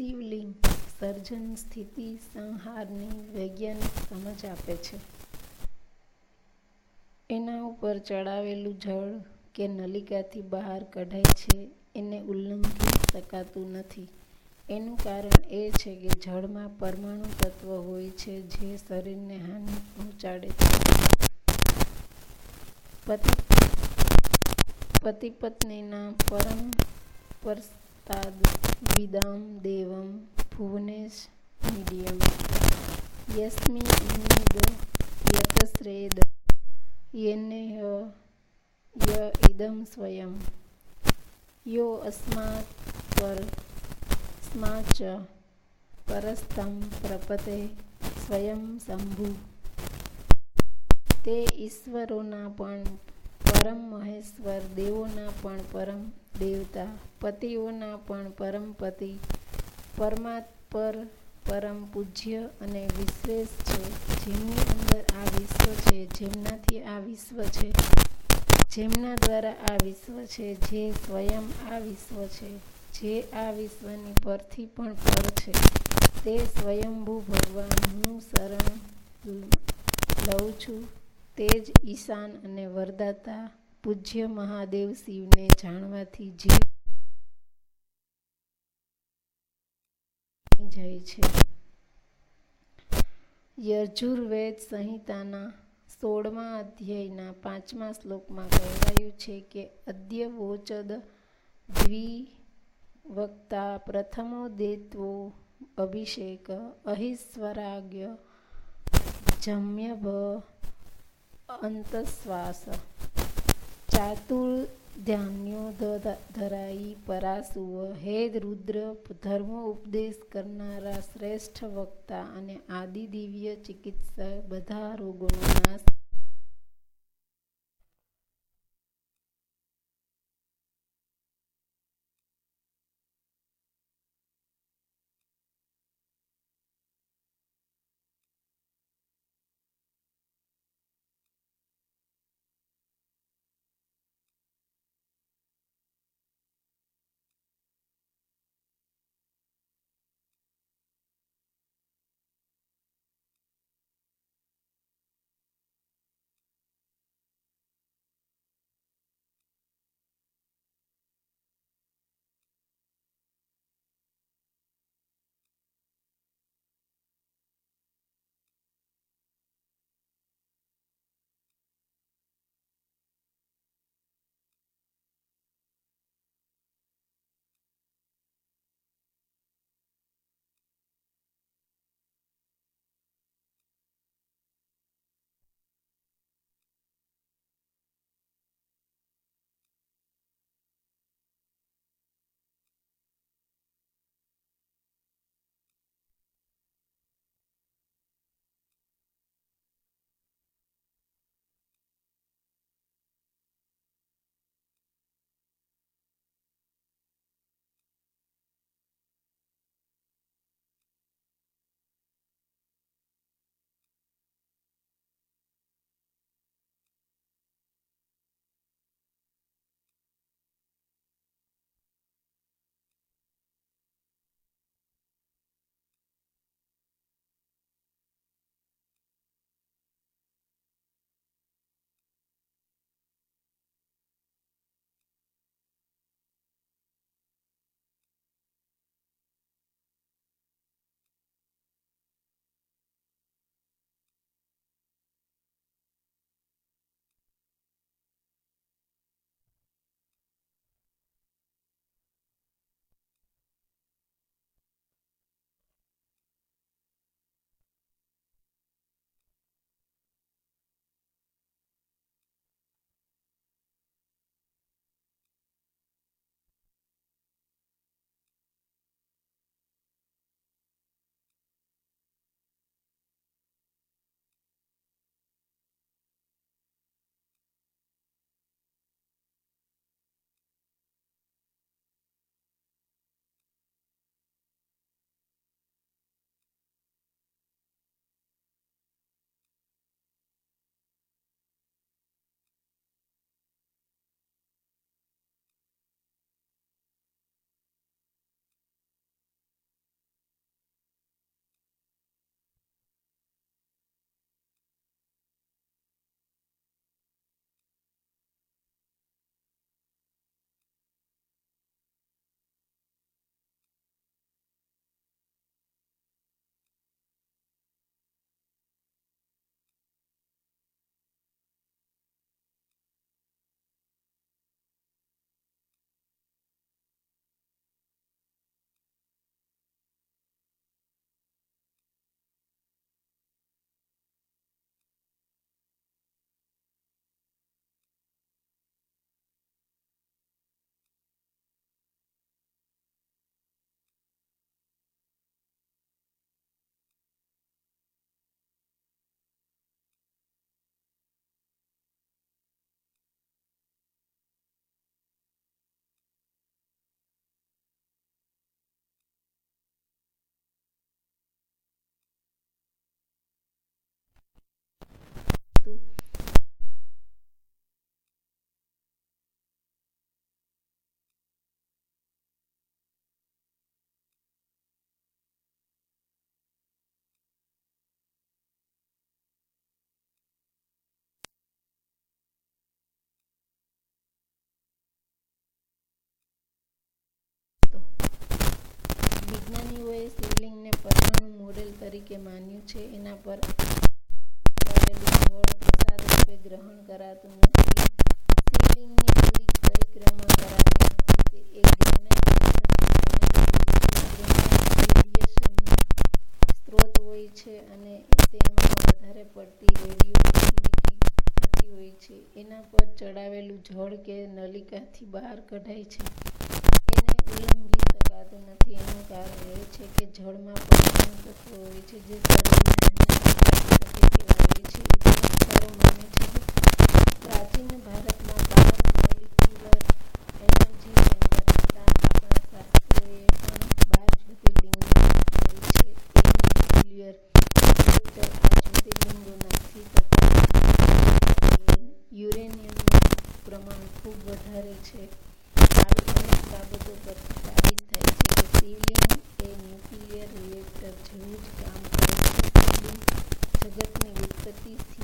શિવલિંગ સર્જન સ્થિતિ સંહારની વૈજ્ઞાનિક સમજ આપે છે. એના ઉપર ચડાવેલું જળ કે નલિકાથી બહાર કઢાય છે, એને ઉલ્લંઘી શકાતું નથી. એનું કારણ એ છે કે જળમાં પરમાણુ તત્વ હોય છે જે શરીરને હાનિ પહોંચાડે છે. પતિ-પત્નીના પરમ પરસ્તાદ વિદમ દેવમ ભુવનેશ મીડિયમ યસ્મિન્નિદં યતશ્રેદ યેનૈહ ય ઇદમ સ્વયં યો અસ્માત પર સ્માચ પરસ્તમ પ્રપતે સ્વયંસંભુઃ તે ઈશ્વરોના પણ પરમ મહેશ્વર દેવોના પણ પરમ દેવતા, પતિઓના પણ પરમ પતિ પરમાત્પર પરમ પૂજ્ય અને વિશેષ છે. જેમની અંદર આ વિશ્વ છે, જેમનાથી આ વિશ્વ છે, જેમના દ્વારા આ વિશ્વ છે, જે સ્વયં આ વિશ્વ છે, જે આ વિશ્વની પરથી પણ પર છે. તે સ્વયંભૂ ભગવાન હું શરણ લઉં છું. તે ઈશાન અને વરદાતા પૂજ્ય મહાદેવ શિવને જાણવાથી જીવ જાય છે. યજુર્વેદ સંહિતાના સોળમા અધ્યાયના પાંચમા શ્લોકમાં કહેવાયું છે કે અદ્ય વોચદ દ્વિવક્તા પ્રથમોદેત્વો અભિષેક અહિસ્વરાગ્ય જમ્યભ અંતશ્વાસ ધરાઈ પરાસુવ હે રુદ્ર ધર્મોપદેશ કરનારા શ્રેષ્ઠ વક્તા અને આદિ દિવ્ય ચિકિત્સક બધા રોગોનો નાશ મોડેલ તરીકે માન્યું છે. એના પર આવેલું રૂપે ગ્રહણ કરાતું નથી. પરિક્રમા કરાતી સ્ત્રોત હોય છે અને તેમાં વધારે પડતી રેડિયો હોય છે. એના પર ચડાવેલું જળ કે નલિકાથી બહાર કઢાય છે. એને ઉલ્લંઘી શકાતું નથી. એનું કારણ છે કે જળમાં પોષણ તત્વો હોય છે, જે પ્રાચીન ભારતમાં પાવન યુરેનિયમનું પ્રમાણ ખૂબ વધારે છે. કાલ્પનિક બાબતો પર સાબિત થાય છે. ન્યુક્લિયમ એ ન્યુક્લિયર રિએક્ટર જેવું જ કામ કરે છે. જગતની ઉત્પત્તિથી